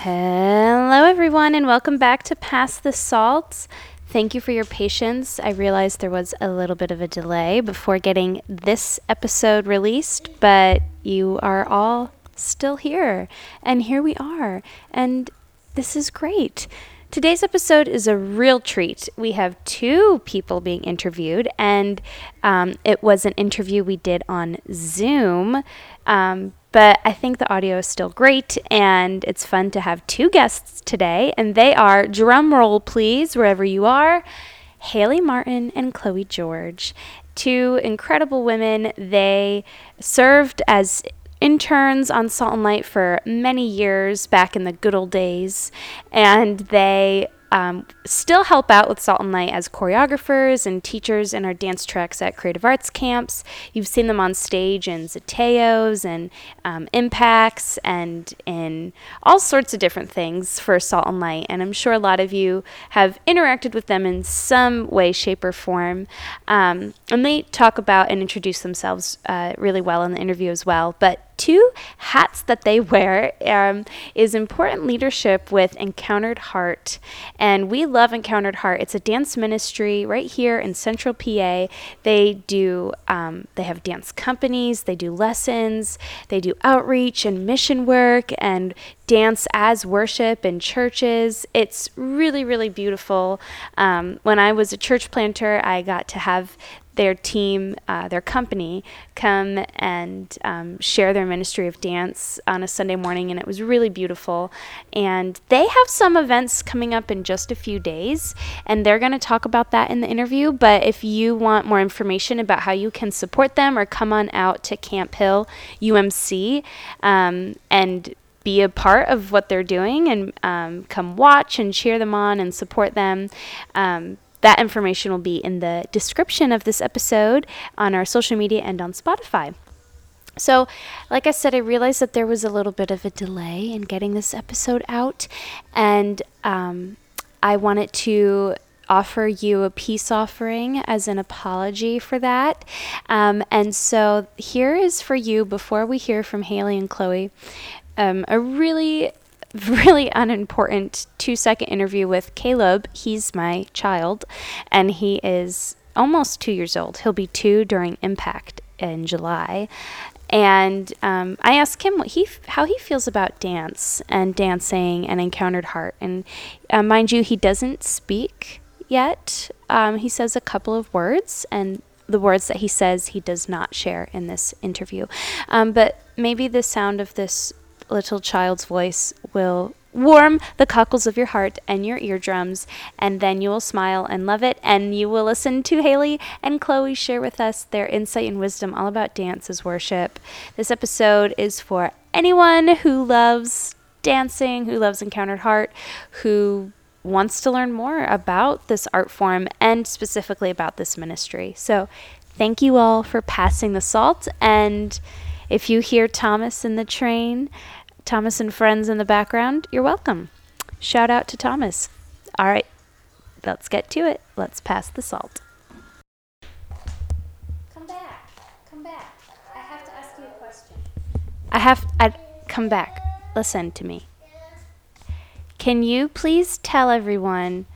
Hello, everyone, and welcome back to Pass the Salt. Thank you for your patience. I realized there was a little bit of a delay before getting this episode released, but you are all still here. And here we are. And this is great. Today's episode is a real treat. We have two people being interviewed, and um, it was an interview we did on Zoom. Um, but I think the audio is still great, and it's fun to have two guests today, and they are drum roll, please, wherever you are. Haley Martin and Chloe George, two incredible women. They served as interns on Salt and Light for many years back in the good old days, and they um, still help out with Salt and Light as choreographers and teachers in our dance tracks at creative arts camps. You've seen them on stage in Zateos and um, Impacts and in all sorts of different things for Salt and Light. And I'm sure a lot of you have interacted with them in some way, shape, or form. Um, and they talk about and introduce themselves uh, really well in the interview as well. But two hats that they wear um, is important leadership with Encountered Heart. And we love Encountered Heart. It's a dance ministry right here in Central PA. They do, um, they have dance companies, they do lessons, they do outreach and mission work and dance as worship in churches. It's really, really beautiful. Um, when I was a church planter, I got to have their team, uh, their company, come and um, share their ministry of dance on a Sunday morning, and it was really beautiful. And they have some events coming up in just a few days, and they're going to talk about that in the interview. But if you want more information about how you can support them or come on out to Camp Hill UMC um, and be a part of what they're doing and um, come watch and cheer them on and support them. Um, that information will be in the description of this episode on our social media and on Spotify. So, like I said, I realized that there was a little bit of a delay in getting this episode out, and um, I wanted to offer you a peace offering as an apology for that. Um, and so, here is for you before we hear from Haley and Chloe um, a really really unimportant two second interview with Caleb. He's my child, and he is almost two years old. He'll be two during Impact in July. And um, I asked him what he how he feels about dance and dancing and encountered heart. And uh, mind you, he doesn't speak yet. Um, he says a couple of words, and the words that he says he does not share in this interview. Um, but maybe the sound of this little child's voice will warm the cockles of your heart and your eardrums, and then you will smile and love it, and you will listen to Haley and Chloe share with us their insight and wisdom all about dance as worship. This episode is for anyone who loves dancing, who loves Encountered Heart, who wants to learn more about this art form and specifically about this ministry. So, thank you all for passing the salt and if you hear Thomas in the train, Thomas and friends in the background, you're welcome. Shout out to Thomas. All right, let's get to it. Let's pass the salt. Come back. Come back. I have to ask you a question. I have I come back. Listen to me. Can you please tell everyone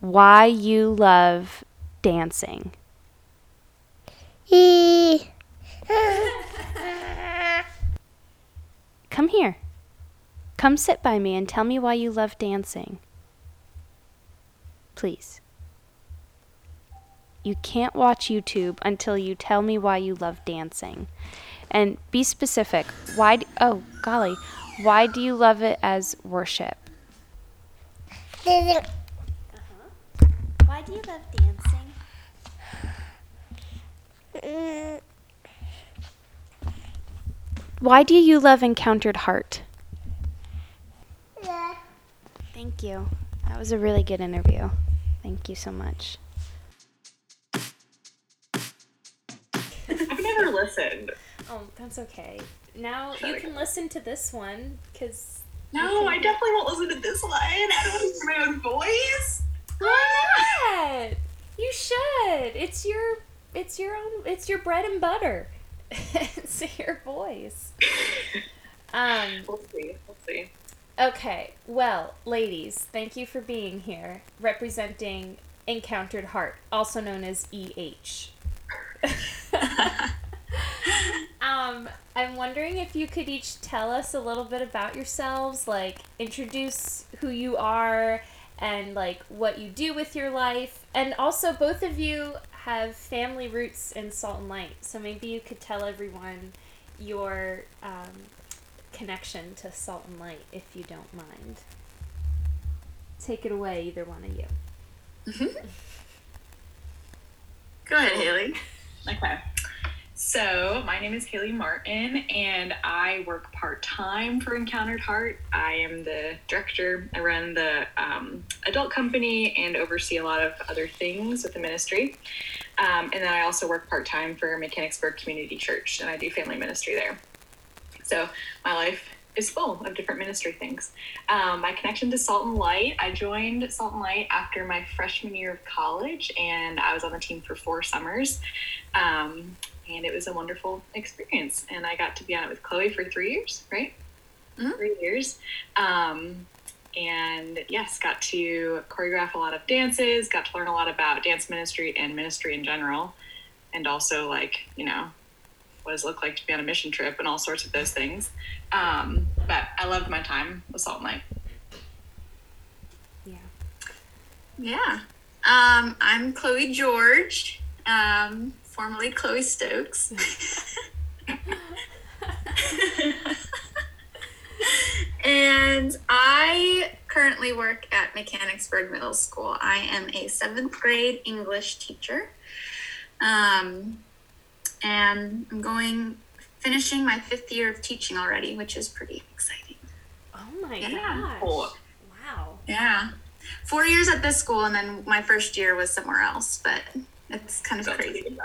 why you love dancing? Come here. Come sit by me and tell me why you love dancing. Please. You can't watch YouTube until you tell me why you love dancing. And be specific. Why do, oh, golly. Why do you love it as worship? Uh-huh. Why do you love dancing? Why do you love Encountered Heart? Yeah. Thank you. That was a really good interview. Thank you so much. I've never listened. Oh, that's okay. Now Should you I can go? listen to this one because. No, I definitely won't listen to this one. I don't want to hear my own voice. Why not? You should. It's your. It's your own. It's your bread and butter. it's your voice. Um, we'll see. We'll see. Okay, well, ladies, thank you for being here, representing Encountered Heart, also known as EH. um, I'm wondering if you could each tell us a little bit about yourselves, like introduce who you are and like what you do with your life. And also both of you have family roots in Salt and Light, so maybe you could tell everyone your um, connection to Salt and Light if you don't mind. Take it away, either one of you. Go ahead, Haley. Okay. So, my name is Haley Martin, and I work part time for Encountered Heart. I am the director. I run the um, adult company and oversee a lot of other things with the ministry. Um, and then I also work part time for Mechanicsburg Community Church, and I do family ministry there. So, my life is full of different ministry things. Um, my connection to Salt and Light, I joined Salt and Light after my freshman year of college, and I was on the team for four summers. Um, and it was a wonderful experience. And I got to be on it with Chloe for three years, right? Mhm. Three years. Um, and yes, got to choreograph a lot of dances, got to learn a lot about dance ministry and ministry in general, and also like, you know, what does it look like to be on a mission trip and all sorts of those things. Um, but I loved my time with Salt Lake. Yeah. Yeah. Um, I'm Chloe George, um, formerly Chloe Stokes. and I currently work at Mechanicsburg Middle School. I am a seventh grade English teacher. Um, and I'm going, finishing my fifth year of teaching already, which is pretty exciting. Oh my Yeah. gosh. Cool. Wow. Yeah. Four years at this school, and then my first year was somewhere else, but it's kind of So crazy.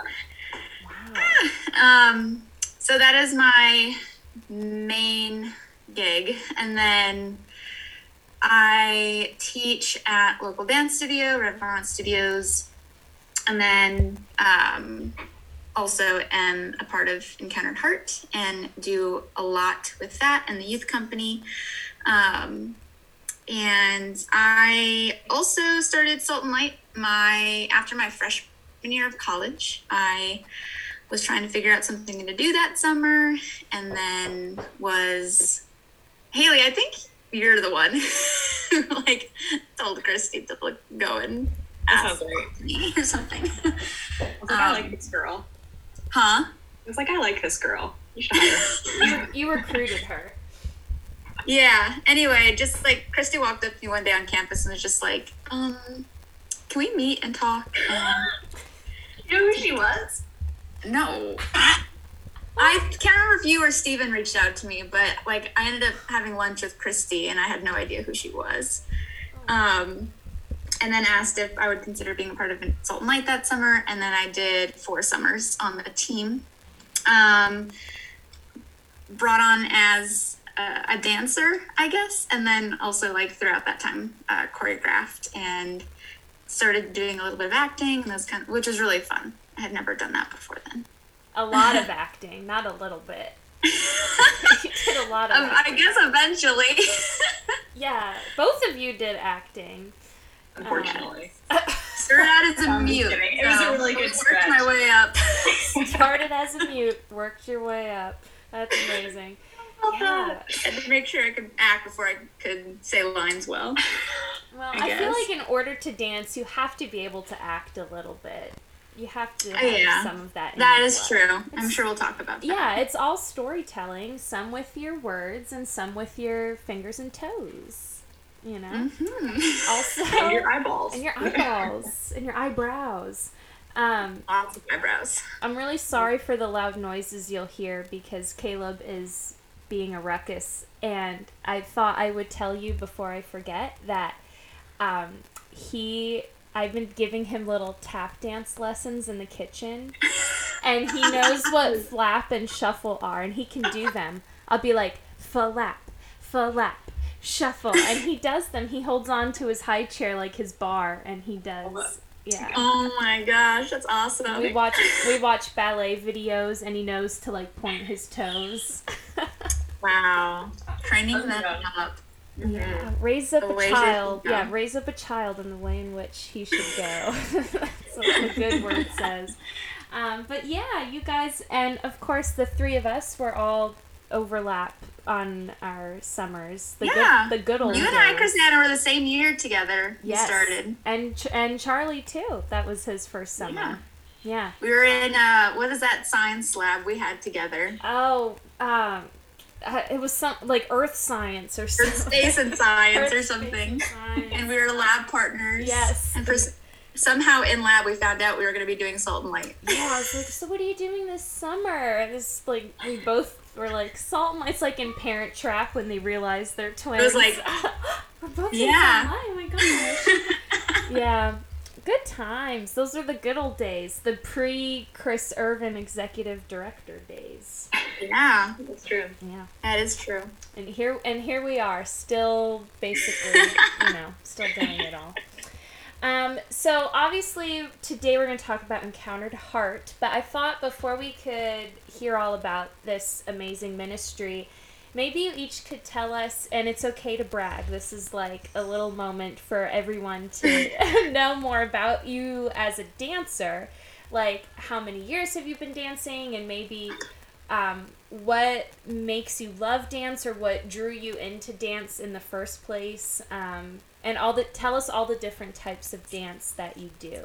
Wow. Um, so that is my main gig. And then I teach at local dance studio, Reverence Studios. And then um, also am a part of Encountered Heart and do a lot with that and the youth company. Um, and I also started Salt and Light my after my freshman year of college. I was trying to figure out something to do that summer and then was Haley, I think you're the one who like told Christy to like, go and ask right. me or something. I like, I Um, like this girl. Huh? I was like, I like this girl. You should hire her. You, you recruited her. Yeah. Anyway, just like Christy walked up to me one day on campus and was just like, um, can we meet and talk? Um, you know who she was? No. I can't remember if you or Steven reached out to me, but like I ended up having lunch with Christy and I had no idea who she was. Um, and then asked if I would consider being a part of Salt and Light that summer. And then I did four summers on the team. Um, brought on as a, a dancer, I guess. And then also like throughout that time, uh, choreographed and started doing a little bit of acting and those kind of, which was really fun. I had never done that before then. A lot of acting, not a little bit. you did a lot of Um, I guess eventually. Yeah, both of you did acting. Unfortunately. Started out as a I'm mute. kidding. It was a really good Worked my way up. Started as a mute, worked your way up. That's amazing. Yeah. Had to make sure I could act before I could say lines well. Well, I I, feel like in order to dance, you have to be able to act a little bit. You have to oh, have yeah. some of that. in That your is blood. true. I'm sure we'll talk about that. Yeah, it's all storytelling, some with your words and some with your fingers and toes. You know? Mhm. Also And your eyeballs. and your eyeballs and your eyebrows. Um, Lots of eyebrows. I'm really sorry for the loud noises you'll hear because Caleb is being a ruckus, and I thought I would tell you before I forget that um, he. I've been giving him little tap dance lessons in the kitchen, and he knows what flap and shuffle are, and he can do them. I'll be like, flap, flap, shuffle, and he does them. He holds on to his high chair like his bar, and he does. Yeah. Oh my gosh, that's awesome. We watch we watch ballet videos and he knows to like point his toes. Wow. Training Oh them God. up. Yeah, raise up The a child. Yeah, yeah. raise up a child in the way in which he should go. That's what the good word says. Um, but yeah, you guys, and of course, the three of us were all overlap on our summers. The Yeah. good, the good old You and I, days. Were the same year together. We Yes. started. and Ch- and Charlie too. That was his first summer. Yeah. yeah. We were in uh, what is that science lab we had together? Oh, um, uh, it was some like Earth science or Earth, space, and science or something. and science. And we were lab partners. Yes. And for somehow in lab we found out we were going to be doing salt and light. Yeah, I was like, so what are you doing this summer? And This like we both were like salt. and It's like in Parent Trap when they realize they're twins. It was like, we're both in yeah. Salt and Light, Oh my gosh. yeah, good times. Those are the good old days. The pre Chris Irvin executive director days. yeah, That's true. Yeah, that is true. and here and here we are, still basically, you know, still doing it all. Um, so obviously today we're going to talk about Encountered Heart, but I thought before we could hear all about this amazing ministry, maybe you each could tell us, and it's okay to brag. This is like a little moment for everyone to know more about you as a dancer. Like, how many years have you been dancing, and maybe um, what makes you love dance or what drew you into dance in the first place um, and all the tell us all the different types of dance that you do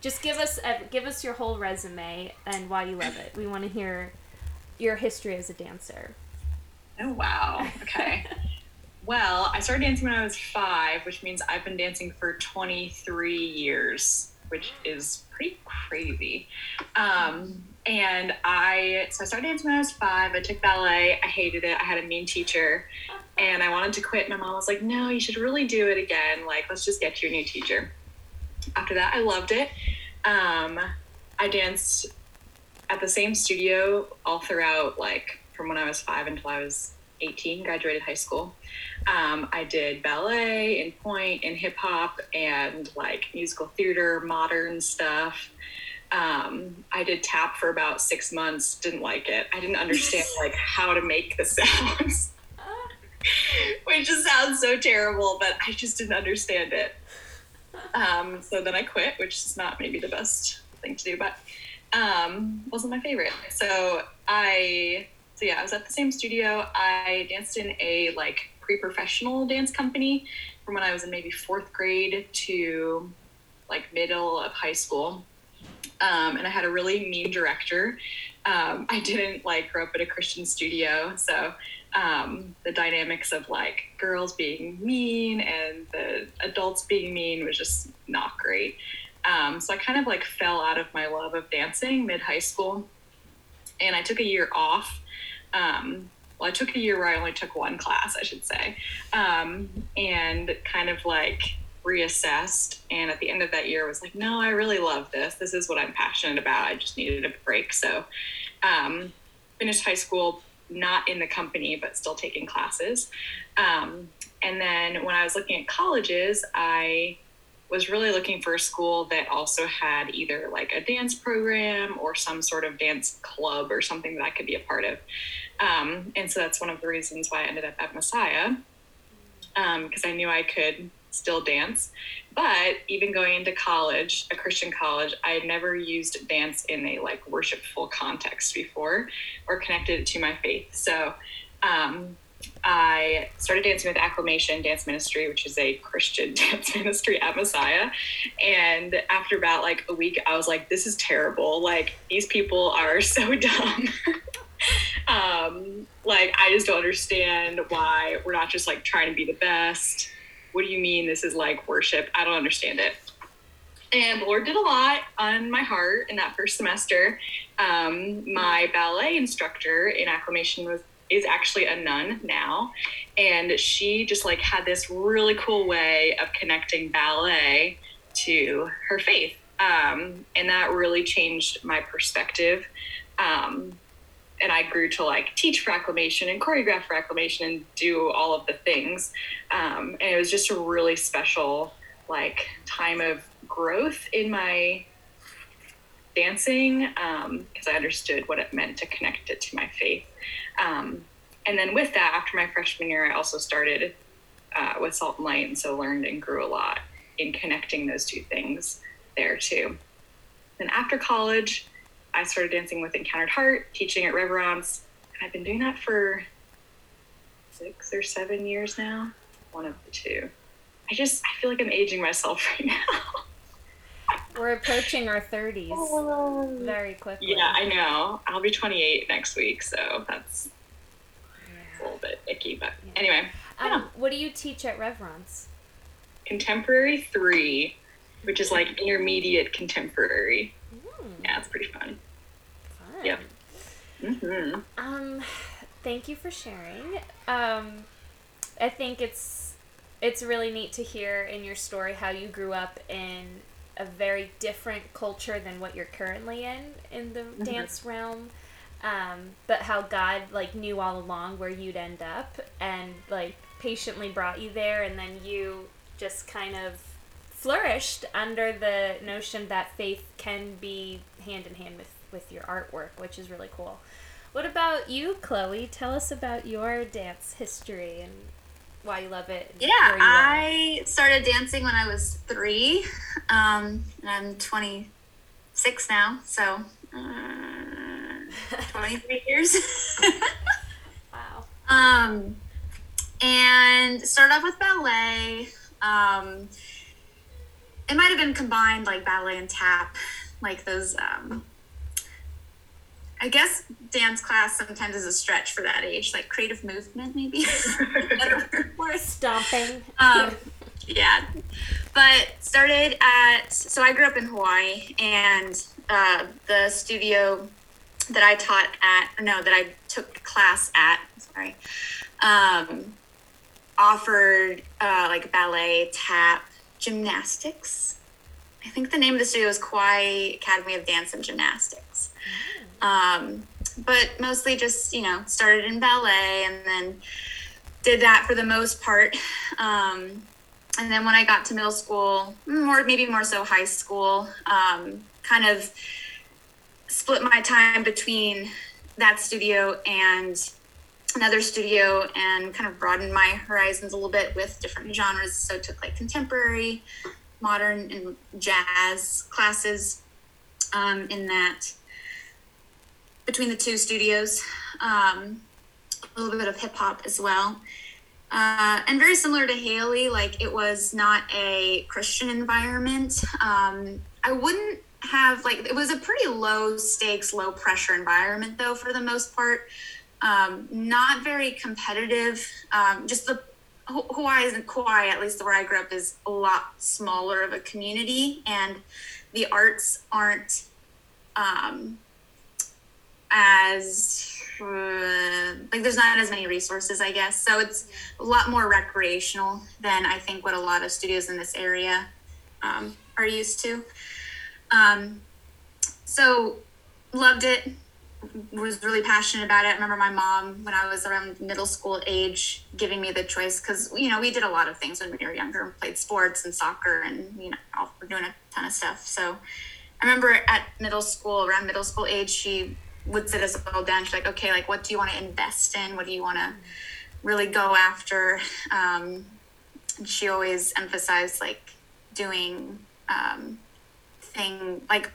just give us uh, give us your whole resume and why you love it we want to hear your history as a dancer Oh wow. Okay. well, I started dancing when I was five, which means I've been dancing for 23 years, which is pretty crazy. Um, and I so I started dancing when I was five. I took ballet. I hated it. I had a mean teacher, and I wanted to quit. My mom was like, "No, you should really do it again. Like, let's just get you a new teacher." After that, I loved it. Um, I danced at the same studio all throughout, like from when I was five until I was 18, graduated high school. Um, I did ballet and pointe and hip hop and like musical theater, modern stuff. Um, I did tap for about six months, didn't like it. I didn't understand like how to make the sounds, which just sounds so terrible, but I just didn't understand it. Um, so then I quit, which is not maybe the best thing to do, but um, wasn't my favorite. So I, so yeah, I was at the same studio. I danced in a like pre-professional dance company from when I was in maybe fourth grade to like middle of high school. Um, and I had a really mean director. Um, I didn't like grow up at a Christian studio, so um, the dynamics of like girls being mean and the adults being mean was just not great. Um, so I kind of like fell out of my love of dancing mid high school, and I took a year off. Um, well, I took a year where I only took one class, I should say, um, and kind of like reassessed. And at the end of that year, was like, no, I really love this. This is what I'm passionate about. I just needed a break. So, um, finished high school not in the company, but still taking classes. Um, and then when I was looking at colleges, I was really looking for a school that also had either like a dance program or some sort of dance club or something that I could be a part of. Um, and so that's one of the reasons why I ended up at Messiah because I knew I could still dance. But even going into college, a Christian college, I had never used dance in a like worshipful context before or connected it to my faith. So um, I started dancing with Acclamation Dance Ministry, which is a Christian dance ministry at Messiah. And after about like a week, I was like, this is terrible. Like, these people are so dumb. um, like, I just don't understand why we're not just like trying to be the best. What do you mean this is like worship? I don't understand it. And the Lord did a lot on my heart in that first semester. Um, my ballet instructor in Acclamation was is actually a nun now and she just like had this really cool way of connecting ballet to her faith um, and that really changed my perspective um, and i grew to like teach for acclamation and choreograph for acclamation and do all of the things um, and it was just a really special like time of growth in my dancing because I understood what it meant to connect it to my faith. Um, and then with that, after my freshman year, I also started uh, with Salt and Light, and so learned and grew a lot in connecting those two things there too. Then after college, I started dancing with Encountered Heart, teaching at Reverence. And I've been doing that for six or seven years now, one of the two. I just I feel like I'm aging myself right now. We're approaching our 30s very quickly. Yeah, I know. I'll be 28 next week, so that's a little bit icky. But Yeah. anyway, Um, what do you teach at Reverence? contemporary three, which is like intermediate contemporary. Hmm, Yeah, it's pretty fun. Fun. Yep. hmm Um, thank you for sharing. Um, I think it's it's really neat to hear in your story how you grew up in a very different culture than what you're currently in in the dance realm. Um, but how God like knew all along where you'd end up and like patiently brought you there and then you just kind of flourished under the notion that faith can be hand in hand with, with your artwork, which is really cool. What about you, Chloe? Tell us about your dance history and why you love it. Yeah, where you are. I started dancing when I was three, um, and I'm 26 now, so uh, 23 years. Wow. um, and started off with ballet. Um, it might have been combined like ballet and tap, like those. Um, I guess dance class sometimes is a stretch for that age, like creative movement, maybe. Better word for it. Stomping. Um, yeah, but started at so I grew up in Hawaii, and uh, the studio that I taught at, no, that I took class at, sorry, um, offered uh, like ballet, tap, gymnastics. I think the name of the studio is Kauai Academy of Dance and Gymnastics. Um, but mostly just, you know, started in ballet and then did that for the most part. Um, and then when I got to middle school, more maybe more so high school, um, kind of split my time between that studio and another studio and kind of broadened my horizons a little bit with different genres. So took like contemporary, modern, and jazz classes um, in that between the two studios. Um, a little bit of hip hop as well. Uh, and very similar to Haley, like it was not a Christian environment. Um, I wouldn't have like it was a pretty low stakes, low pressure environment though for the most part. Um, not very competitive. Um, just the Hawaii isn't Kauai, at least where I grew up, is a lot smaller of a community, and the arts aren't um, as uh, like there's not as many resources, I guess. So it's a lot more recreational than I think what a lot of studios in this area um, are used to. Um, so loved it. Was really passionate about it. I remember my mom when I was around middle school age giving me the choice because you know we did a lot of things when we were younger, and played sports and soccer, and you know all, we're doing a ton of stuff. So I remember at middle school, around middle school age, she would sit us all down. She's like, okay, like what do you want to invest in? What do you want to really go after? Um, she always emphasized like doing um, thing like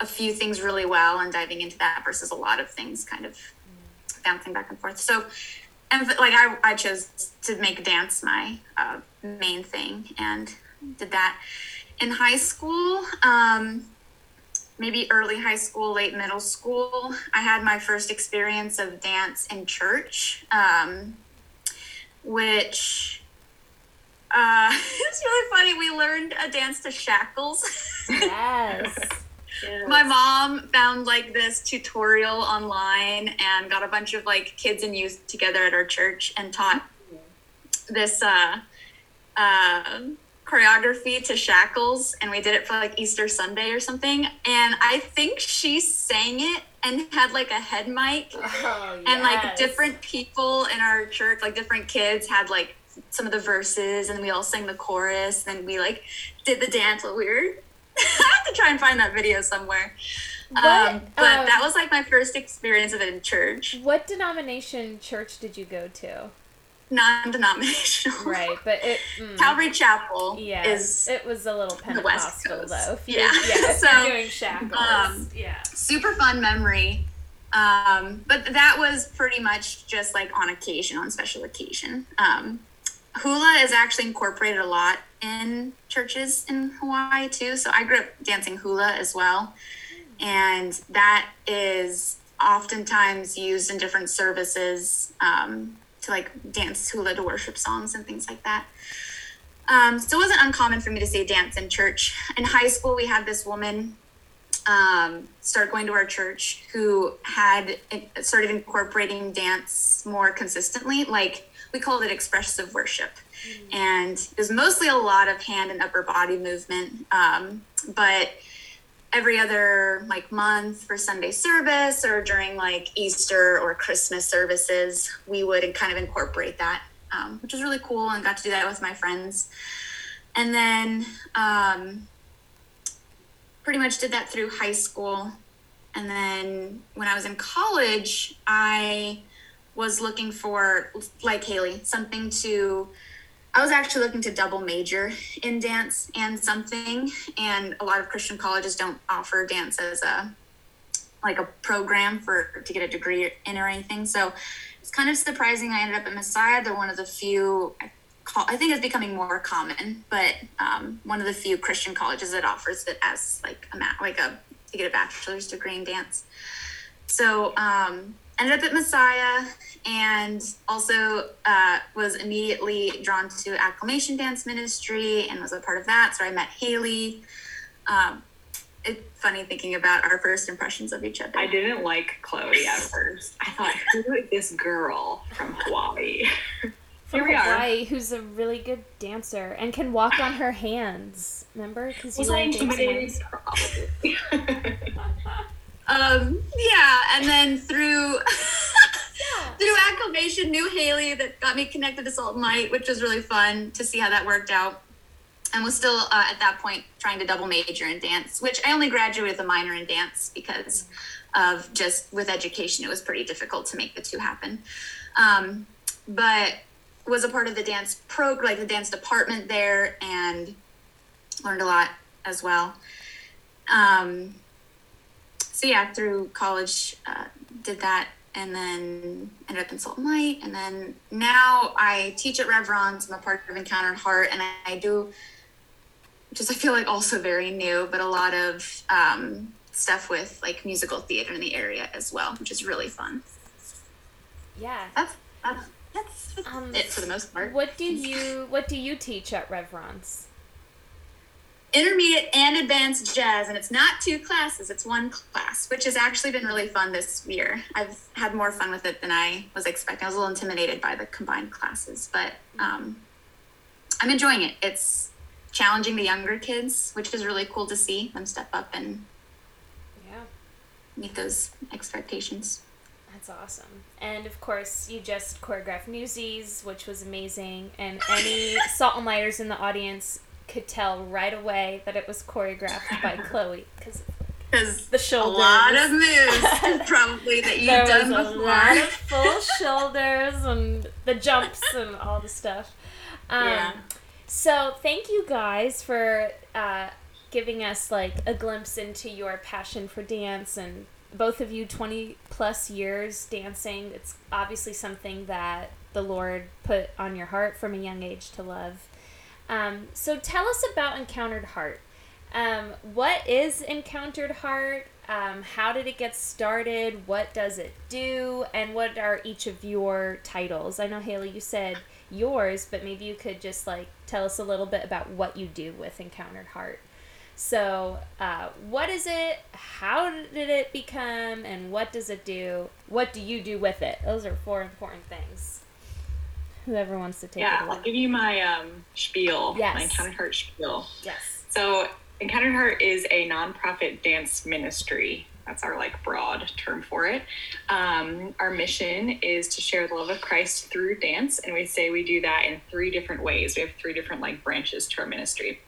a few things really well and diving into that versus a lot of things kind of bouncing back and forth. So, and like I, I chose to make dance my uh, main thing and did that in high school. Um, maybe early high school, late middle school, I had my first experience of dance in church, um, which uh, it's really funny. We learned a dance to shackles. Yes. my mom found like this tutorial online and got a bunch of like kids and youth together at our church and taught this uh, uh, choreography to shackles and we did it for like easter sunday or something and i think she sang it and had like a head mic. Oh, and like different people in our church like different kids had like some of the verses and we all sang the chorus and we like did the dance. We were i have to try and find that video somewhere. What, um, but um, that was like my first experience of it in church. What denomination church did you go to? Non-denominational. Right, but it mm, Calvary Chapel yeah, is it was a little the West Pentecostal though. Yeah. yeah, So, doing shackles, um, yeah. super fun memory. Um, but that was pretty much just like on occasion, on special occasion. Um, hula is actually incorporated a lot in churches in Hawaii too. So I grew up dancing hula as well. And that is oftentimes used in different services um, to like dance hula to worship songs and things like that. Um, so it wasn't uncommon for me to say dance in church. In high school, we had this woman um, start going to our church who had started incorporating dance more consistently. Like we called it expressive worship. And it was mostly a lot of hand and upper body movement. Um, but every other like month for Sunday service or during like Easter or Christmas services, we would kind of incorporate that, um, which was really cool and got to do that with my friends. And then um, pretty much did that through high school. And then when I was in college, I was looking for, like Haley, something to. I was actually looking to double major in dance and something, and a lot of Christian colleges don't offer dance as a like a program for to get a degree in or anything. So it's kind of surprising. I ended up at Messiah. They're one of the few. I think it's becoming more common, but um, one of the few Christian colleges that offers it as like a like a to get a bachelor's degree in dance. So um, ended up at Messiah, and also uh, was immediately drawn to acclamation dance ministry and was a part of that. So I met Haley. Um, it's funny thinking about our first impressions of each other. I didn't like Chloe at first. I thought, who is this girl from Hawaii? From Here we are. Hawaii, who's a really good dancer and can walk on her hands. Remember? Because Was you I were in intimidated? Probably. Um, yeah, and then through through acclamation, knew Haley that got me connected to Salt and Light, which was really fun to see how that worked out. And was still uh, at that point trying to double major in dance, which I only graduated with a minor in dance because of just with education, it was pretty difficult to make the two happen. Um, but was a part of the dance pro, like the dance department there, and learned a lot as well. Um, so yeah, through college, uh, did that, and then ended up in Salt and Light, and then now I teach at Reverence. I'm a part of Encountered Heart, and I, do just I feel like also very new, but a lot of um, stuff with like musical theater in the area as well, which is really fun. Yeah. That's that's, that's Um, it for the most part. What do you What do you teach at Reverence? Intermediate and advanced jazz and it's not two classes it's one class which has actually been really fun this year i've had more fun with it than i was expecting i was a little intimidated by the combined classes but um, i'm enjoying it it's challenging the younger kids which is really cool to see them step up and Yeah. meet those expectations That's awesome. And of course, you just choreographed Newsies, which was amazing. And any Salt and Lighters in the audience could tell right away that it was choreographed by Chloe because because the shoulders, a lot of moves probably that you've there done was a before lot of full shoulders and the jumps and all the stuff. Um, Yeah. So thank you guys for uh, giving us like a glimpse into your passion for dance and both of you 20 plus years dancing. It's obviously something that the Lord put on your heart from a young age to love. Um, so tell us about Encountered Heart. Um, what is Encountered Heart? Um, how did it get started? What does it do? And what are each of your titles? I know Haley, you said yours, but maybe you could just like tell us a little bit about what you do with Encountered Heart. So, uh, what is it? How did it become? And what does it do? What do you do with it? Those are four important things. Whoever wants to take yeah, it I'll give you my um, spiel, Yes. my Encountered Heart spiel. Yes. So, Encountered Heart is a nonprofit dance ministry. That's our like broad term for it. Um, our mission is to share the love of Christ through dance, and we say we do that in three different ways. We have three different like branches to our ministry.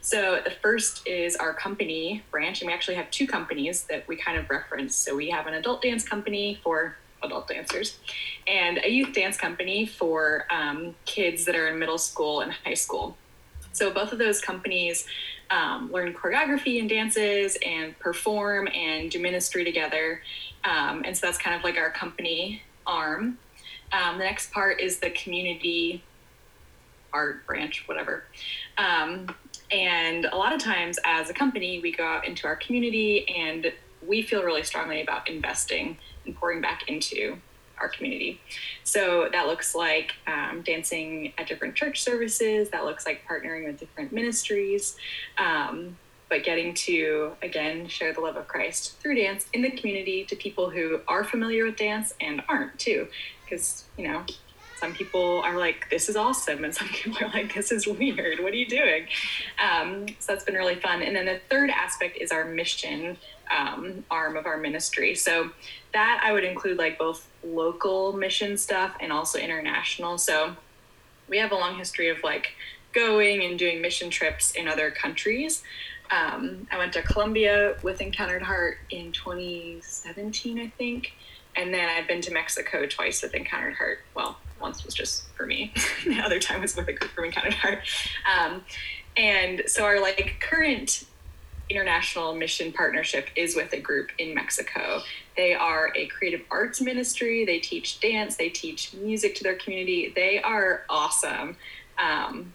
So the first is our company branch, and we actually have two companies that we kind of reference. So we have an adult dance company for adult dancers, and a youth dance company for um, kids that are in middle school and high school. So both of those companies um, learn choreography and dances and perform and do ministry together. Um, and so that's kind of like our company arm. Um, the next part is the community art branch, whatever. Um, and a lot of times, as a company, we go out into our community and we feel really strongly about investing and pouring back into our community. So that looks like um, dancing at different church services, that looks like partnering with different ministries, um, but getting to, again, share the love of Christ through dance in the community to people who are familiar with dance and aren't too. Because, you know, some people are like, this is awesome. And some people are like, this is weird. What are you doing? Um, so that's been really fun. And then the third aspect is our mission um, arm of our ministry. So that I would include like both local mission stuff and also international. So we have a long history of like going and doing mission trips in other countries. Um, I went to Colombia with Encountered Heart in 2017, I think. And then I've been to Mexico twice with Encountered Heart. Well, once was just for me. the other time was with a group from Encountered Heart. Um, and so our like current international mission partnership is with a group in Mexico. They are a creative arts ministry. They teach dance. They teach music to their community. They are awesome. Um,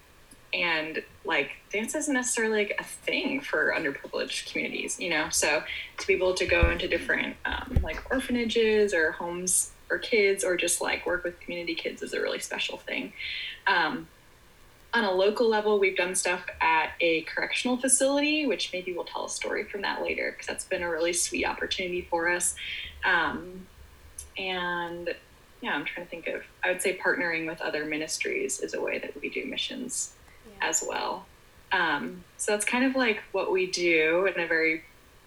and like dance isn't necessarily like a thing for underprivileged communities, you know. So to be able to go into different um, like orphanages or homes for kids or just like work with community kids is a really special thing. Um, on a local level, we've done stuff at a correctional facility, which maybe we'll tell a story from that later because that's been a really sweet opportunity for us. Um, and yeah, I'm trying to think of, I would say partnering with other ministries is a way that we do missions. As well. Um, so that's kind of like what we do in a very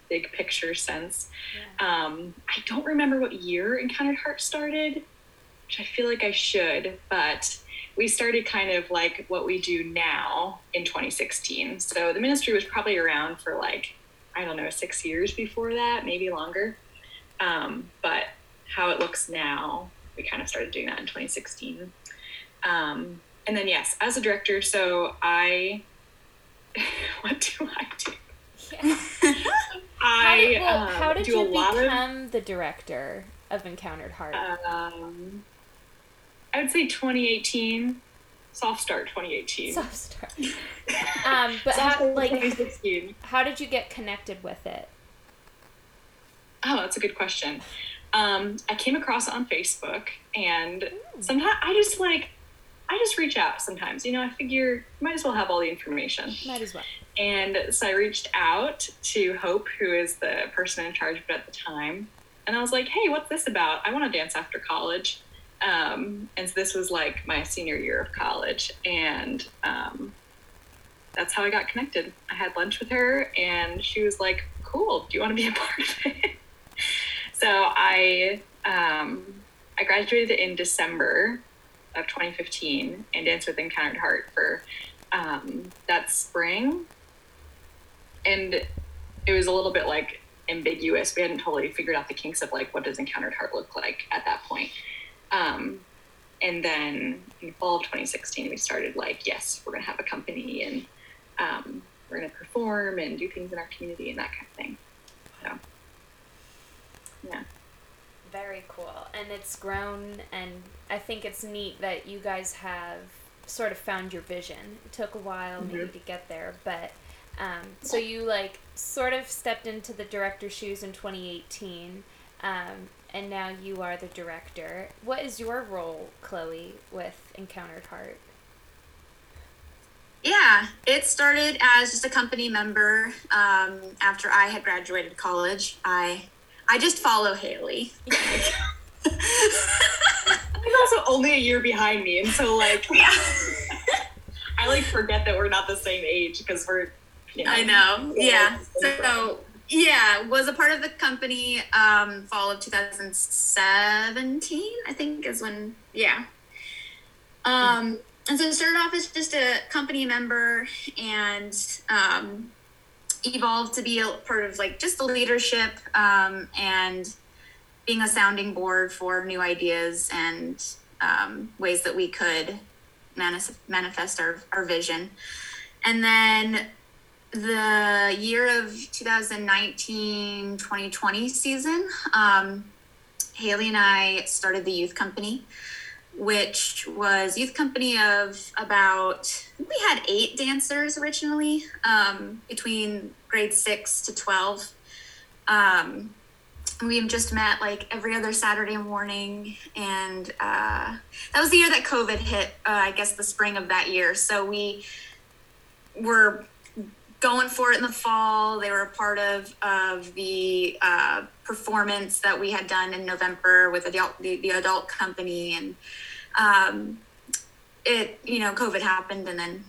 big picture sense. Yeah. Um, I don't remember what year Encountered Heart started, which I feel like I should, but we started kind of like what we do now in 2016. So the ministry was probably around for like, I don't know, six years before that, maybe longer. Um, but how it looks now, we kind of started doing that in 2016. Um, and then, yes, as a director, so I, what do I do? Yeah. I how did, well, um, how did you become of, the director of Encountered Heart? Um, I would say 2018. Soft start 2018. Soft start. um, but Soft how, like, 2016. how did you get connected with it? Oh, that's a good question. Um, I came across it on Facebook, and sometimes I just like, I just reach out sometimes. You know, I figure might as well have all the information. Might as well. And so I reached out to Hope, who is the person in charge of it at the time. And I was like, hey, what's this about? I want to dance after college. Um, and so this was like my senior year of college. And um, that's how I got connected. I had lunch with her, and she was like, cool, do you want to be a part of it? so I, um, I graduated in December of 2015 and danced with Encountered Heart for um, that spring and it was a little bit like ambiguous. We hadn't totally figured out the kinks of like what does encountered heart look like at that point. Um, and then in fall of 2016, we started like, yes, we're gonna have a company and um, we're gonna perform and do things in our community and that kind of thing. So, yeah. Very cool, and it's grown, and I think it's neat that you guys have sort of found your vision. It took a while mm-hmm. maybe to get there, but um, so you like sort of stepped into the director's shoes in 2018, um, and now you are the director. What is your role, Chloe, with Encountered Heart? Yeah, it started as just a company member. Um, after I had graduated college, I I just follow Haley. He's also only a year behind me, and so like, yeah. I like forget that we're not the same age because we're know, I know. Yeah. So yeah, was a part of the company um, fall of 2017. I think is when yeah. Um, and so started off as just a company member and um, evolved to be a part of like just the leadership um, and being a sounding board for new ideas and um, ways that we could manifest our, our vision. And then the year of 2019 2020 season, um, Haley and I started the youth company, which was youth company of about we had eight dancers originally um, between grade six to 12. Um, we've just met like every other Saturday morning, and uh, that was the year that COVID hit. Uh, I guess the spring of that year. So we were going for it in the fall. They were a part of of the uh, performance that we had done in November with adult, the, the adult company, and um, it you know COVID happened, and then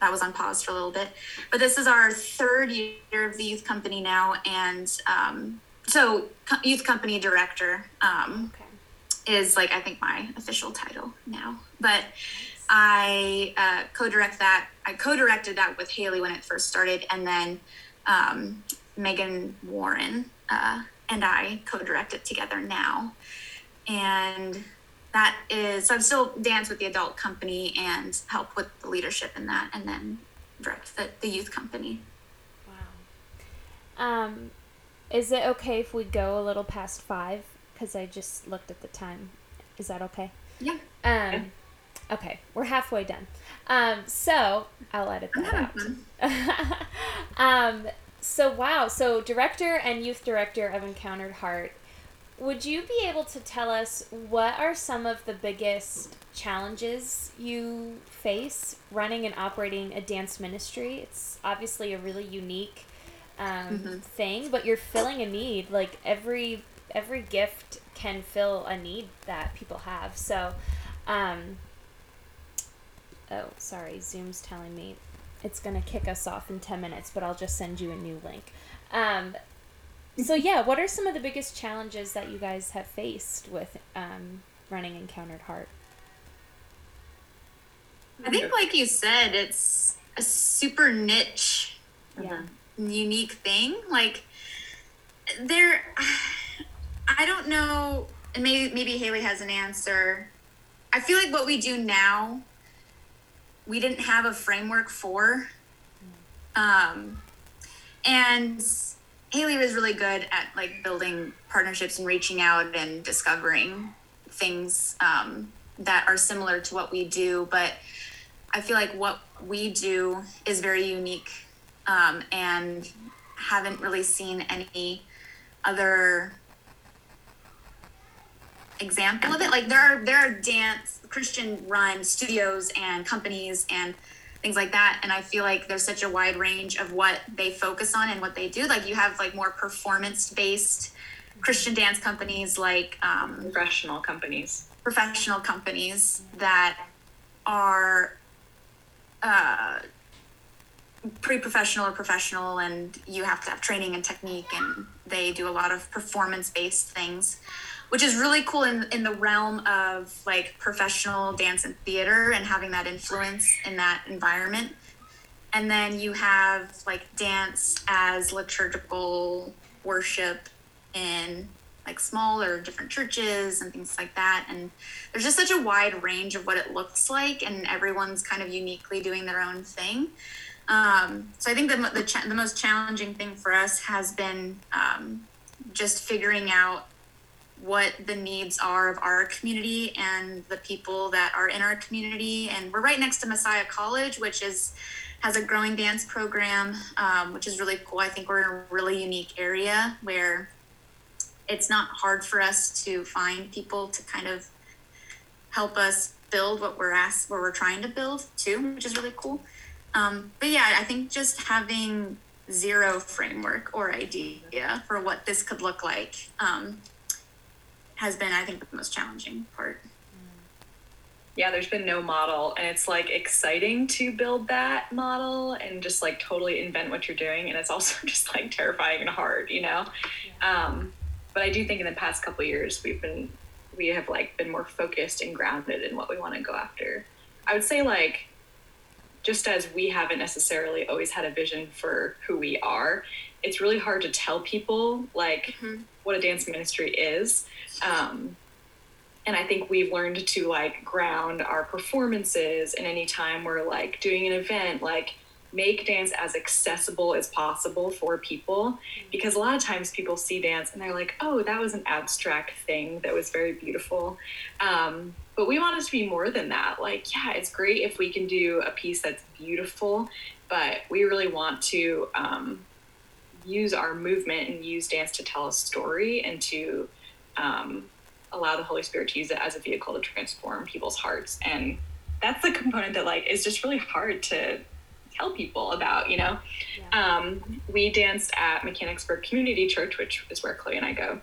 that was on pause for a little bit. But this is our third year of the youth company now, and um, so youth company director um, okay. is like I think my official title now, but. I uh, co-direct that. I co-directed that with Haley when it first started, and then um, Megan Warren uh, and I co-direct it together now. And that is so I'm still dance with the adult company and help with the leadership in that, and then direct the, the youth company. Wow. Um, is it okay if we go a little past five? Because I just looked at the time. Is that okay? Yeah. Um. Okay, we're halfway done. Um, so I'll edit that out. um, so wow, so director and youth director of Encountered Heart, would you be able to tell us what are some of the biggest challenges you face running and operating a dance ministry? It's obviously a really unique um, mm-hmm. thing, but you're filling a need. Like every every gift can fill a need that people have. So. Um, Oh, sorry. Zoom's telling me it's going to kick us off in 10 minutes, but I'll just send you a new link. Um, so, yeah, what are some of the biggest challenges that you guys have faced with um, running Encountered Heart? I think, like you said, it's a super niche, yeah. Unique thing. Like, there, I don't know, and maybe maybe Haley has an answer. I feel like what we do now we didn't have a framework for. Um, and Haley was really good at like building partnerships and reaching out and discovering things um, that are similar to what we do. But I feel like what we do is very unique um, and haven't really seen any other example of it. Like there are there are dance Christian run studios and companies and things like that. And I feel like there's such a wide range of what they focus on and what they do. Like you have like more performance based Christian dance companies, like um, professional companies, professional companies that are uh, pre-professional or professional and you have to have training and technique and they do a lot of performance based things which is really cool in, in the realm of like professional dance and theater and having that influence in that environment. And then you have like dance as liturgical worship in like smaller different churches and things like that. And there's just such a wide range of what it looks like, and everyone's kind of uniquely doing their own thing. Um, so I think the the, cha- the most challenging thing for us has been um, just figuring out what the needs are of our community and the people that are in our community. And we're right next to Messiah College, which is has a growing dance program, um, which is really cool. I think we're in a really unique area where it's not hard for us to find people to kind of help us build what we're asked, what we're trying to build too, which is really cool. Um, but yeah, I think just having zero framework or idea for what this could look like um, has been, I think, the most challenging part. Yeah, there's been no model, and it's like exciting to build that model and just like totally invent what you're doing, and it's also just like terrifying and hard, you know. Um, but I do think in the past couple years we've been we have like been more focused and grounded in what we want to go after. I would say like just as we haven't necessarily always had a vision for who we are, it's really hard to tell people like mm-hmm. what a dance ministry is. Um, and I think we've learned to like ground our performances and anytime we're like doing an event, like make dance as accessible as possible for people because a lot of times people see dance and they're like oh that was an abstract thing that was very beautiful um, but we want it to be more than that like yeah it's great if we can do a piece that's beautiful but we really want to um, use our movement and use dance to tell a story and to um, allow the holy spirit to use it as a vehicle to transform people's hearts and that's the component that like is just really hard to tell people about, you know. Yeah. Um, we danced at Mechanicsburg Community Church, which is where Chloe and I go,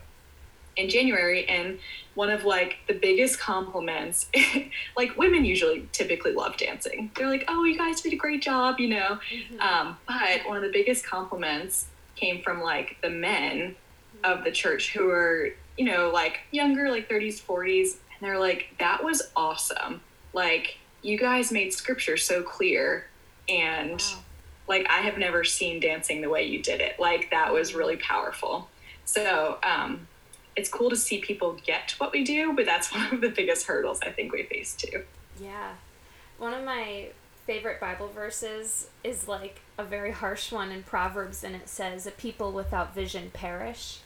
in January, and one of like the biggest compliments, like women usually typically love dancing. They're like, "Oh, you guys did a great job," you know. Mm-hmm. Um, but one of the biggest compliments came from like the men mm-hmm. of the church who were, you know, like younger, like 30s, 40s, and they're like, "That was awesome!" Like you guys made scripture so clear and wow. like I have never seen dancing the way you did it. Like that was really powerful. So um, it's cool to see people get what we do, but that's one of the biggest hurdles I think we face too. Yeah, one of my favorite Bible verses is like a very harsh one in Proverbs, and it says, "A people without vision perish."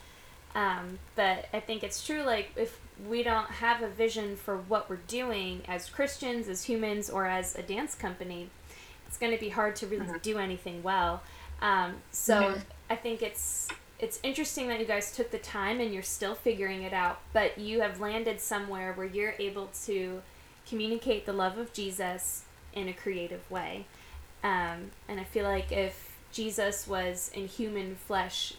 Um, but I think it's true. Like if we don't have a vision for what we're doing as Christians, as humans, or as a dance company, it's going to be hard to really uh-huh. do anything well. Um, so mm-hmm. I think it's it's interesting that you guys took the time and you're still figuring it out, but you have landed somewhere where you're able to communicate the love of Jesus in a creative way. Um, and I feel like if Jesus was in human flesh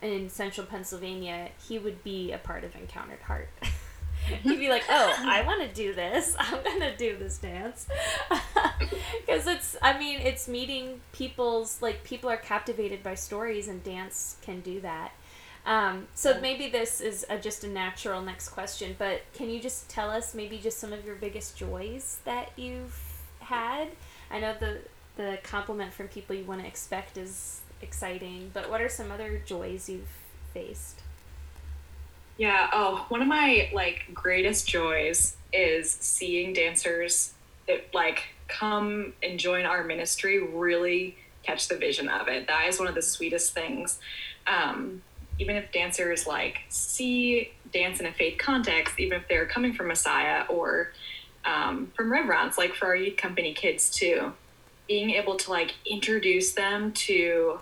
in central Pennsylvania, he would be a part of Encountered Heart. He'd be like, "Oh, I want to do this. I'm gonna do this dance," because it's. I mean, it's meeting people's like people are captivated by stories, and dance can do that. Um, so maybe this is a, just a natural next question, but can you just tell us maybe just some of your biggest joys that you've had? I know the the compliment from people you want to expect is exciting, but what are some other joys you've faced? Yeah. Oh, one of my like greatest joys is seeing dancers that like come and join our ministry really catch the vision of it. That is one of the sweetest things. Um, even if dancers like see dance in a faith context, even if they're coming from Messiah or um, from Reverence, like for our youth company kids too, being able to like introduce them to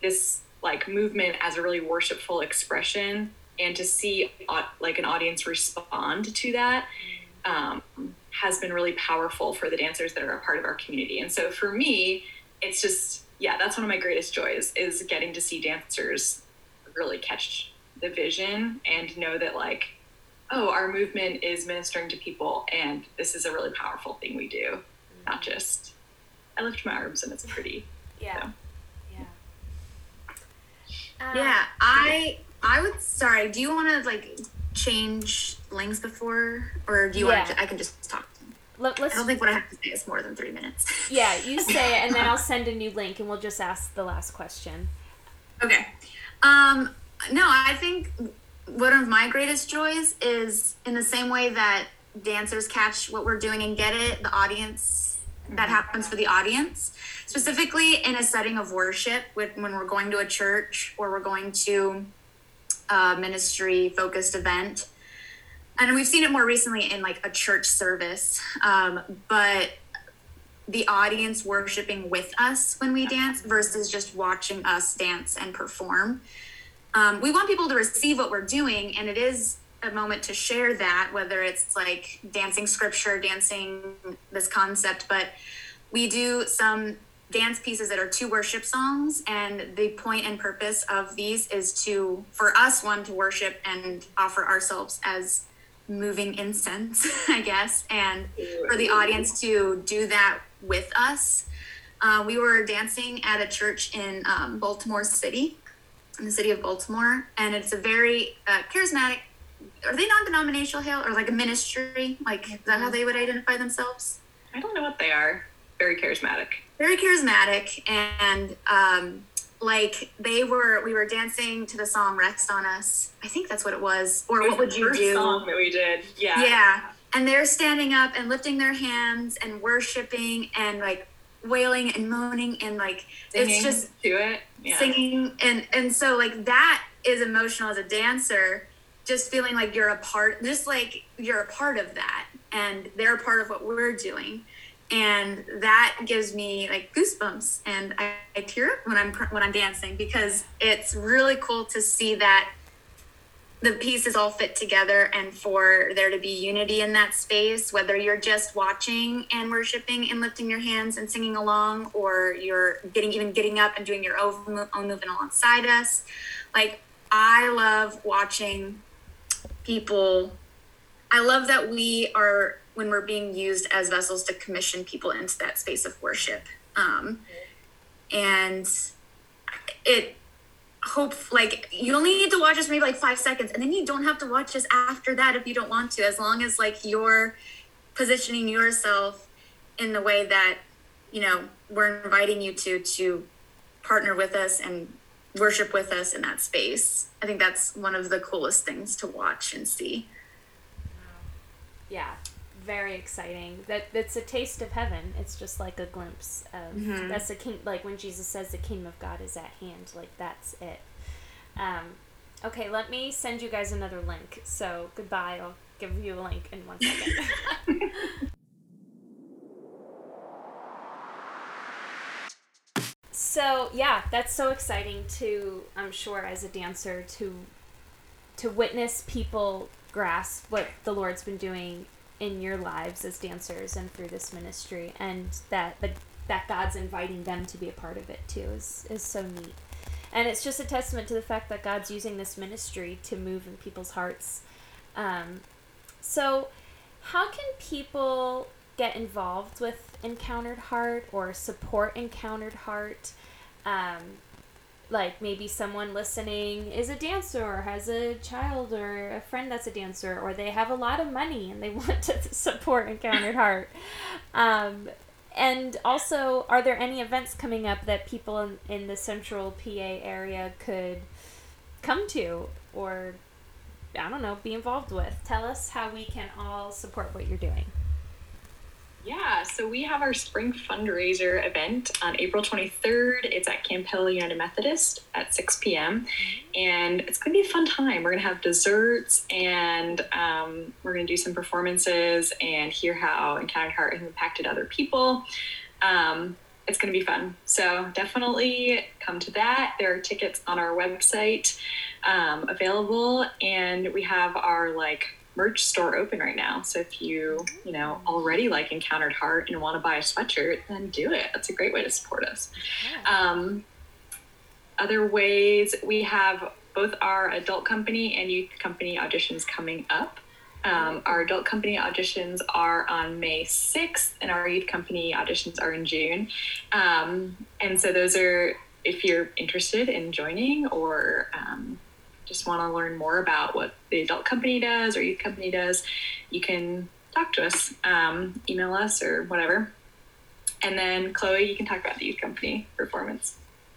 this like movement as a really worshipful expression and to see like an audience respond to that um, has been really powerful for the dancers that are a part of our community. And so for me it's just yeah that's one of my greatest joys is getting to see dancers really catch the vision and know that like oh our movement is ministering to people and this is a really powerful thing we do not just i lift my arms and it's pretty. Yeah. So. yeah. Um, yeah i I would. Sorry. Do you want to like change links before, or do you yeah. want? To, I can just talk. Let, us I don't think what I have to say is more than three minutes. Yeah, you say it, and then I'll send a new link, and we'll just ask the last question. Okay. Um. No, I think one of my greatest joys is in the same way that dancers catch what we're doing and get it. The audience that happens for the audience, specifically in a setting of worship, with when we're going to a church or we're going to uh, ministry focused event. And we've seen it more recently in like a church service. Um, but the audience worshiping with us when we dance versus just watching us dance and perform. Um, we want people to receive what we're doing, and it is a moment to share that, whether it's like dancing scripture, dancing this concept, but we do some dance pieces that are two worship songs and the point and purpose of these is to for us one to worship and offer ourselves as moving incense i guess and for the audience to do that with us. Uh, we were dancing at a church in um, baltimore city in the city of baltimore and it's a very uh, charismatic are they non-denominational hail or like a ministry? Like is that how they would identify themselves? I don't know what they are. Very charismatic very charismatic and um, like they were we were dancing to the song rest on us i think that's what it was or what would you First do song that we did. Yeah. yeah and they're standing up and lifting their hands and worshiping and like wailing and moaning and like Singing it's just to it. Yeah. singing and and so like that is emotional as a dancer just feeling like you're a part just like you're a part of that and they're a part of what we're doing and that gives me like goosebumps and I, I tear up when i'm when i'm dancing because it's really cool to see that the pieces all fit together and for there to be unity in that space whether you're just watching and worshiping and lifting your hands and singing along or you're getting even getting up and doing your own, own movement alongside us. Like i love watching people i love that we are when we're being used as vessels to commission people into that space of worship. Um, and it hope like you only need to watch us maybe like five seconds and then you don't have to watch us after that if you don't want to as long as like you're positioning yourself in the way that you know we're inviting you to to partner with us and worship with us in that space. I think that's one of the coolest things to watch and see. Yeah, very exciting. That that's a taste of heaven. It's just like a glimpse of Mhm. that's the king. Like when Jesus says the kingdom of God is at hand. Like that's it. Um, okay, let me send you guys another link. So goodbye. I'll give you a link in one second. so yeah, that's so exciting to I'm sure as a dancer to to witness people grasp what the Lord's been doing in your lives as dancers and through this ministry, and that the, that God's inviting them to be a part of it too is is so neat. And it's just a testament to the fact that God's using this ministry to move in people's hearts. Um, so, how can people get involved with Encountered Heart or support Encountered Heart? Um, like maybe someone listening is a dancer or has a child or a friend that's a dancer or they have a lot of money and they want to support encountered heart. Um, and also are there any events coming up that people in, in the central pa area could come to or i don't know be involved with? Tell us how we can all support what you're doing Yeah, so we have our spring fundraiser event on April 23rd. It's at Camp Hill United Methodist at 6 p.m. And it's going to be a fun time. We're going to have desserts and um, we're going to do some performances and hear how Encountered Heart has impacted other people. Um, it's going to be fun. So definitely come to that. There are tickets on our website um, available, and we have our like merch store open right now. So if you, you know, already like Encountered Heart and want to buy a sweatshirt, then do it. That's a great way to support us. Um, other ways, we have both our adult company and youth company auditions coming up. Um, our adult company auditions are on May 6th, and our youth company auditions are in June. Um, and so, those are if you're interested in joining or um, just want to learn more about what the adult company does or youth company does, you can talk to us, um, email us, or whatever. And then, Chloe, you can talk about the youth company performance.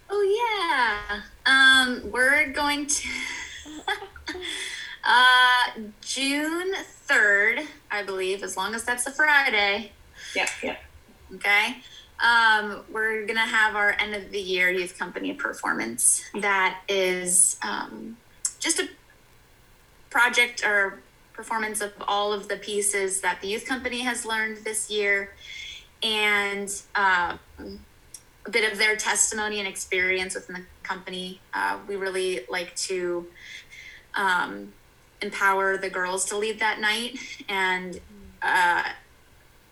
Oh yeah. Um, we're going to uh June third, I believe, as long as that's a Friday. Yeah, yeah. Okay. Um, we're gonna have our end of the year youth company performance. That is um, just a project or performance of all of the pieces that the youth company has learned this year, and um, a bit of their testimony and experience within the company. Uh, we really like to um, empower the girls to lead that night and uh,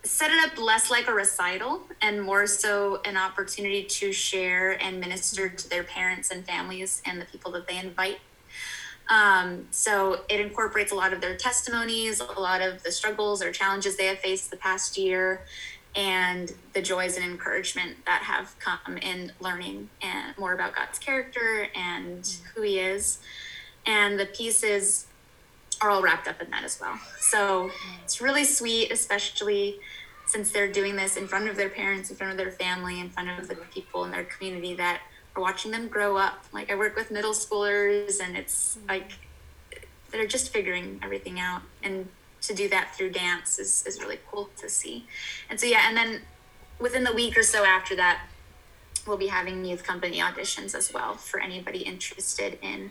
set it up less like a recital and more so an opportunity to share and minister to their parents and families and the people that they invite. Um, so it incorporates a lot of their testimonies, a lot of the struggles or challenges they have faced the past year, and the joys and encouragement that have come in learning and more about God's character and who He is. And the pieces are all wrapped up in that as well. So it's really sweet, especially since they're doing this in front of their parents, in front of their family, in front of the people in their community that watching them grow up. Like I work with middle schoolers, and it's like they're just figuring everything out, and to do that through dance is is really cool to see. And so yeah, and then within the week or so after that, we'll be having youth company auditions as well for anybody interested in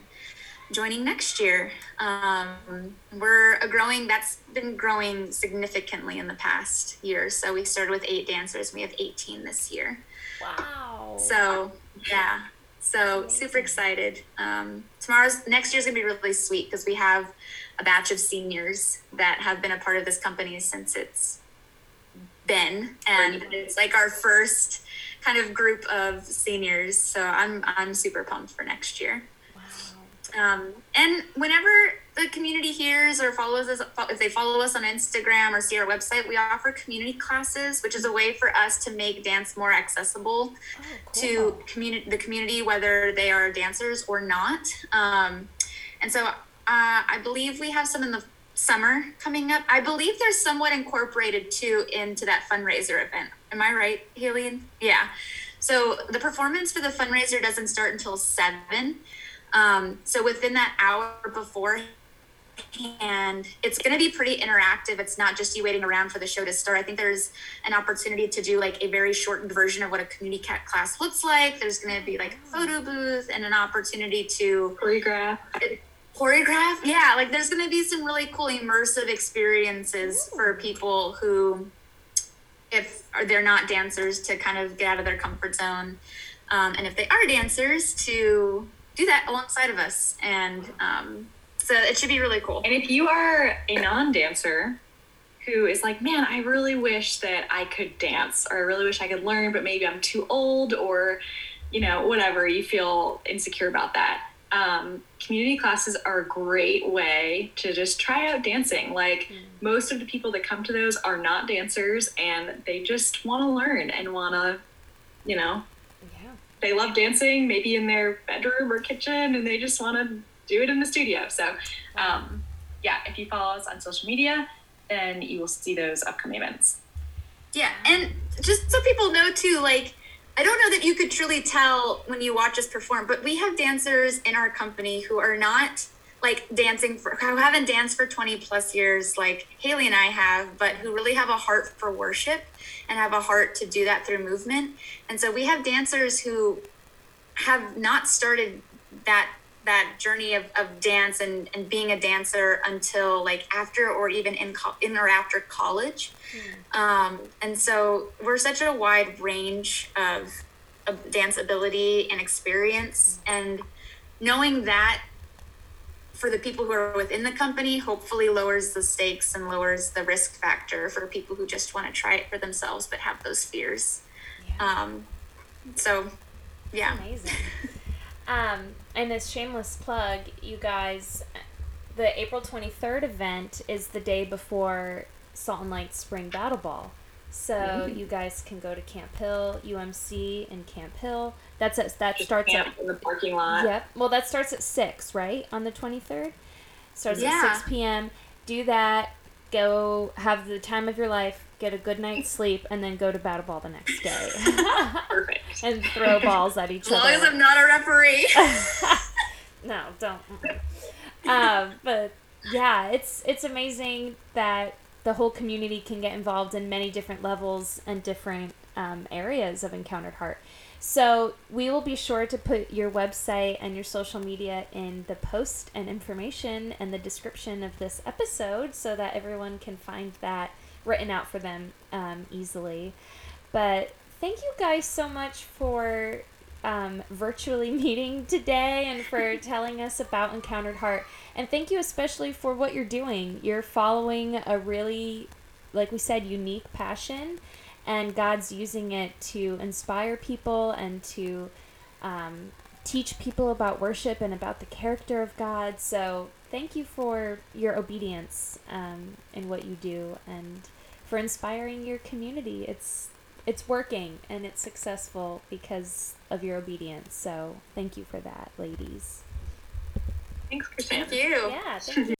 joining next year. Um, we're a growing, that's been growing significantly in the past year. So we started with eight dancers. We have 18 this year. Wow. So yeah, so super excited. Um, tomorrow's next year's gonna be really sweet because we have a batch of seniors that have been a part of this company since it's been, and it's like our first kind of group of seniors. So I'm I'm super pumped for next year. Um, and whenever the community hears or follows us, if they follow us on Instagram or see our website, we offer community classes, which is a way for us to make dance more accessible Oh, to community the community, whether they are dancers or not. Um, and so uh, I believe we have some in the summer coming up. I believe there's somewhat incorporated too into that fundraiser event. Am I right, Haley? Yeah. So the performance for the fundraiser doesn't start until seven. Um, so within that hour before and it's going to be pretty interactive. It's not just you waiting around for the show to start. I think there's an opportunity to do like a very shortened version of what a community cat class looks like. There's going to be like a photo booth and an opportunity to Choreograph. choreograph. Yeah, like there's going to be some really cool immersive experiences for people who, if they're not dancers, to kind of get out of their comfort zone, um, and if they are dancers, to do that alongside of us. And um, so it should be really cool. And if you are a non dancer who is like, man, I really wish that I could dance, or I really wish I could learn, but maybe I'm too old, or, you know, whatever, you feel insecure about that. Um, community classes are a great way to just try out dancing. Like, most of the people that come to those are not dancers and they just want to learn and want to, you know. They love dancing, maybe in their bedroom or kitchen, and they just want to do it in the studio. So, um, yeah, if you follow us on social media, then you will see those upcoming events. Yeah, and just so people know too, like I don't know that you could truly tell when you watch us perform, but we have dancers in our company who are not like dancing for who haven't danced for 20 plus years like Haley and I have, but who really have a heart for worship and have a heart to do that through movement. And so we have dancers who have not started that that journey of, of dance and, and being a dancer until like after or even in co- in or after college. Um, and so we're such a wide range of, of dance ability and experience. And knowing that for the people who are within the company hopefully lowers the stakes and lowers the risk factor for people who just want to try it for themselves but have those fears um, so yeah Amazing. um, and as shameless plug, you guys, the April 23rd event is the day before Salt and Light Spring Battle Ball. So you guys can go to Camp Hill, UMC in Camp Hill. That's at, that Just starts at in the parking lot. Yep. Well, that starts at six, right? On the twenty third. Starts Yeah. at six p.m. Do that. Go have the time of your life. Get a good night's sleep, and then go to battle ball the next day, Perfect. and throw balls at each other. as long as i'm not a referee no, don't. um, but yeah, it's it's amazing that the whole community can get involved in many different levels and different um, areas of Encountered Heart. So we will be sure to put your website and your social media in the post and information and the description of this episode, so that everyone can find that written out for them um, easily. But thank you guys so much for um, virtually meeting today and for telling us about Encountered Heart. And thank you especially for what you're doing. You're following a really, like we said, unique passion, and God's using it to inspire people and to um, teach people about worship and about the character of God. So thank you for your obedience um, in what you do and for inspiring your community. It's it's working and it's successful because of your obedience. So thank you for that, ladies. Thanks, Christian. thank you Yeah, thank you.